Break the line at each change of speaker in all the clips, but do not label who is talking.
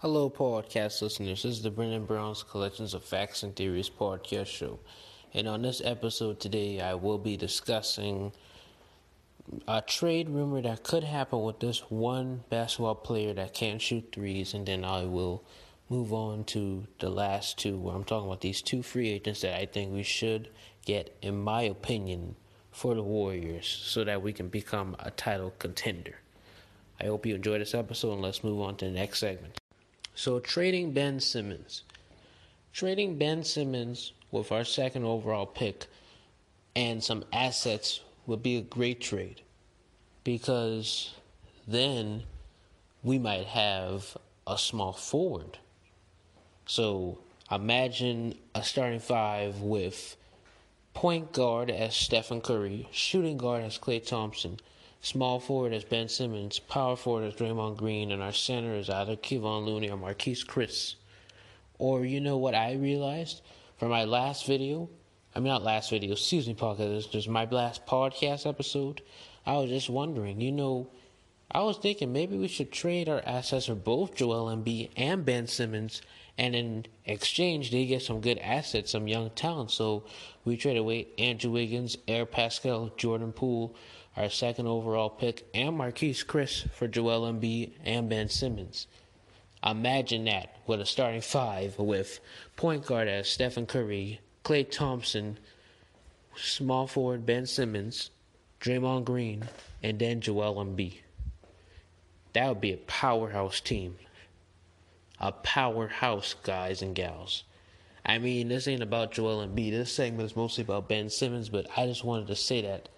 Hello, podcast listeners. This is the Brendan Brown's Collections of Facts and Theories podcast show. And on this episode today, I will be discussing a trade rumor that could happen with this one basketball player that can't shoot threes, and then I will move on to the last two, where I'm talking about these two free agents that I think we should get, in my opinion, for the Warriors so that we can become a title contender. I hope you enjoyed this episode, and let's move on to the next segment. So trading Ben Simmons. Trading Ben Simmons with our second overall pick and some assets would be a great trade because then we might have a small forward. So imagine a starting five with point guard as Stephen Curry, shooting guard as Klay Thompson, Small forward is Ben Simmons. Power forward is Draymond Green. And our center is either Kevon Looney or Marquese Chriss. Or you know what I realized from my last video? I mean, not last video, excuse me, podcast. This just my last podcast episode. I was just wondering, you know, I was thinking maybe we should trade our assets for both Joel Embiid and Ben Simmons, and in exchange they get some good assets, some young talent. So we trade away Andrew Wiggins, Eric Paschall, Jordan Poole, our second overall pick, and Marquese Chriss for Joel Embiid and Ben Simmons. Imagine that with a starting five with point guard as Stephen Curry, Klay Thompson, small forward Ben Simmons, Draymond Green, and then Joel Embiid. That would be a powerhouse team. A powerhouse, guys and gals. I mean, this ain't about Joel Embiid. This segment is mostly about Ben Simmons, but I just wanted to say that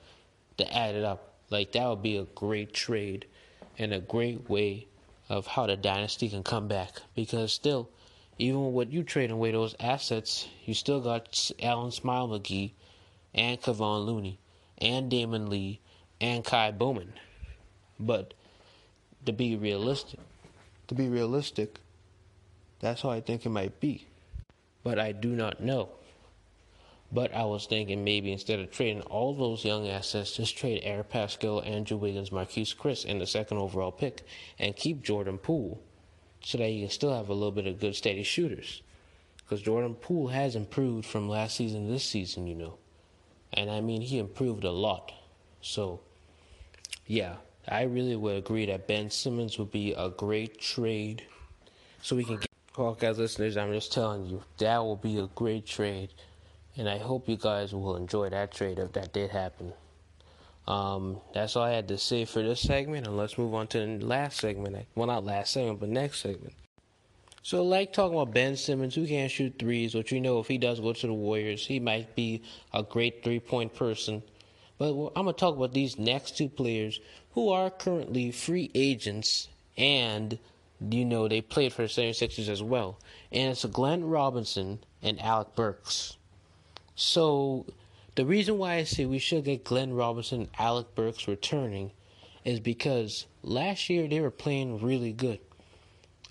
to add it up. Like that would be a great trade and a great way of how the dynasty can come back. Because still, even with what you trading away those assets, you still got Alen Smile McGee and Kevon Looney and Damion Lee and Ky Bowman. But to be realistic, to be realistic, that's how I think it might be. But I do not know. But I was thinking maybe instead of trading all those young assets, just trade Eric Paschall, Andrew Wiggins, Marquese Chriss, in the second overall pick and keep Jordan Poole so that you can still have a little bit of good steady shooters. Because Jordan Poole has improved from last season to this season, you know. And I mean, he improved a lot. So, yeah, I really would agree that Ben Simmons would be a great trade. So we can get Hawkeye listeners, I'm just telling you, that will be a great trade and I hope you guys will enjoy that trade if that did happen. Um, that's all I had to say for this segment, and let's move on to the last segment. Well, not last segment, but next segment. So, like talking about Ben Simmons, who can't shoot threes, which we know if he does go to the Warriors, he might be a great three point person. But I'm going to talk about these next two players who are currently free agents and, you know, they played for the 76ers as well. And it's Glenn Robinson and Alec Burks. So the reason why I say we should get Glenn Robinson, and Alec Burks returning is because last year they were playing really good.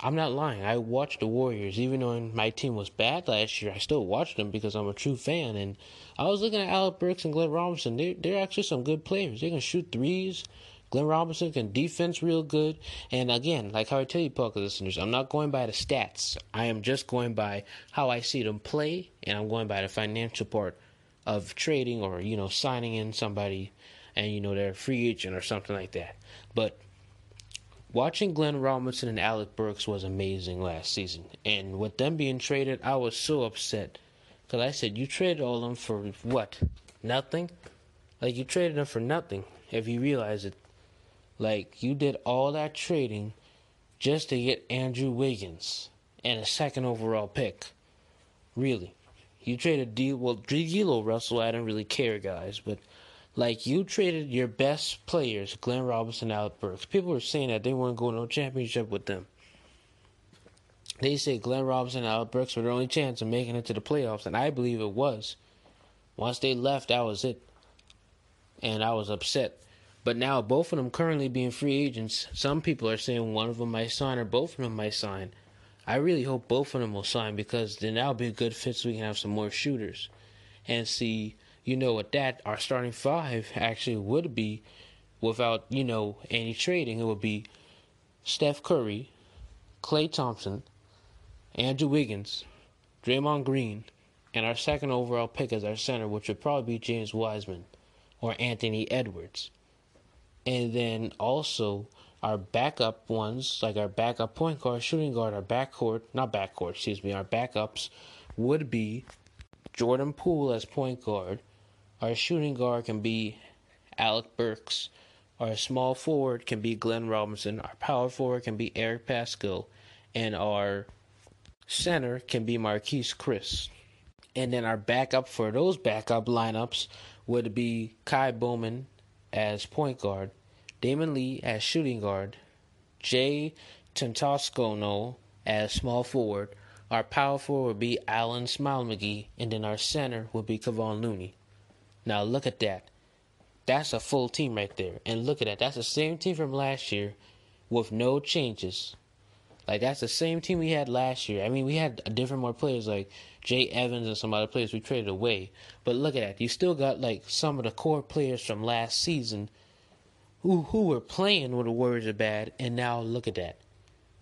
I'm not lying. I watched the Warriors, even though my team was bad last year. I still watched them because I'm a true fan. And I was looking at Alec Burks and Glenn Robinson. They're, they're actually some good players. They can shoot threes. Glenn Robinson can defense real good. And again, like how I tell you, podcast listeners, I'm not going by the stats. I am just going by how I see them play, and I'm going by the financial part of trading or you know signing in somebody, and you know they're a free agent or something like that. But watching Glenn Robinson and Alec Burks was amazing last season, and with them being traded, I was so upset because I said you traded all of them for what? Nothing. Like you traded them for nothing. If you realize it, like you did all that trading just to get Andrew Wiggins and a second overall pick. Really. You traded D well D'Angelo Russell, I don't really care guys, but like you traded your best players, Glenn Robinson, Alec Burks. People were saying that they weren't going to no championship with them. They say Glenn Robinson and Alec Burks were their only chance of making it to the playoffs, and I believe it was. Once they left, that was it. And I was upset. But now both of them currently being free agents, some people are saying one of them might sign or both of them might sign. I really hope both of them will sign because then that'll be a good fit so we can have some more shooters. And see, you know, with that, our starting five actually would be, without, you know, any trading, it would be Steph Curry, Klay Thompson, Andrew Wiggins, Draymond Green, and our second overall pick as our center, which would probably be James Wiseman or Anthony Edwards. And then also our backup ones, like our backup point guard, shooting guard, our backcourt, not backcourt, excuse me, our backups would be Jordan Poole as point guard. Our shooting guard can be Alec Burks. Our small forward can be Glenn Robinson. Our power forward can be Eric Paschall. And our center can be Marquese Chriss. And then our backup for those backup lineups would be Ky Bowman as point guard, Damion Lee as shooting guard, Jay Toscano as small forward. Our power forward would be Allen Smile McGee, and then our center would be Kevon Looney. Now look at that. That's a full team right there. And look at that. That's the same team from last year with no changes. Like that's the same team we had last year. I mean, we had different more players like Jay Evans and some other players we traded away. But look at that. You still got like some of the core players from last season who who were playing when the Warriors are bad, and now look at that.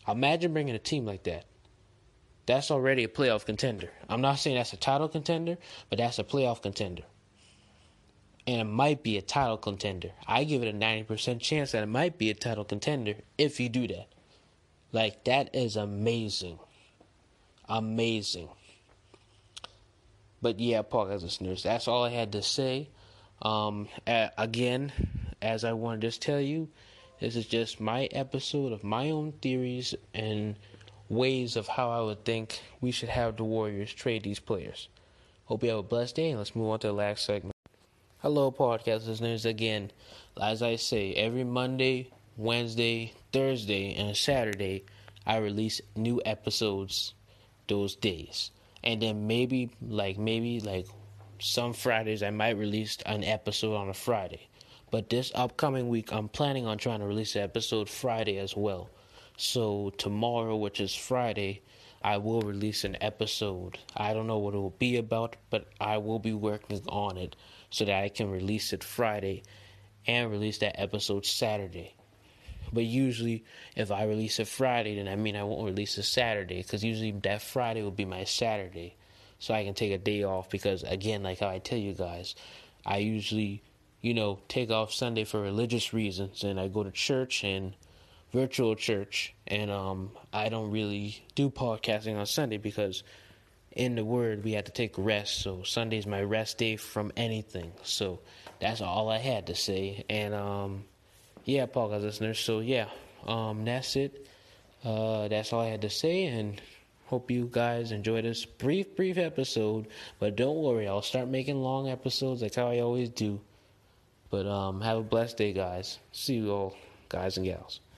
Imagine bringing a team like that. That's already a playoff contender. I'm not saying that's a title contender, but that's a playoff contender. And it might be a title contender. I give it a 90% chance that it might be a title contender if you do that. Like, that is amazing. Amazing. But yeah, podcast listeners, that's all I had to say. Um, again, as I want to just tell you, this is just my episode of my own theories and ways of how I would think we should have the Warriors trade these players. Hope you have a blessed day, and let's move on to the last segment. Hello, podcast listeners. Again, as I say, every Monday, Wednesday, Thursday, and Saturday, I release new episodes those days. And then maybe, like, maybe, like, some Fridays, I might release an episode on a Friday. But this upcoming week, I'm planning on trying to release an episode Friday as well. So tomorrow, which is Friday, I will release an episode. I don't know what it will be about, but I will be working on it so that I can release it Friday and release that episode Saturday. But usually, if I release it Friday, then I mean I won't release it Saturday because usually that Friday will be my Saturday. So I can take a day off because, again, like how I tell you guys, I usually you know, take off Sunday for religious reasons, and I go to church and virtual church, and um, I don't really do podcasting on Sunday because in the Word we have to take rest. So Sunday's my rest day from anything. So that's all I had to say, and um, yeah, podcast listeners. So yeah, um, that's it. Uh, that's all I had to say, and hope you guys enjoy this brief, brief episode. But don't worry, I'll start making long episodes like how I always do. But um, have a blessed day, guys. See you all, guys and gals.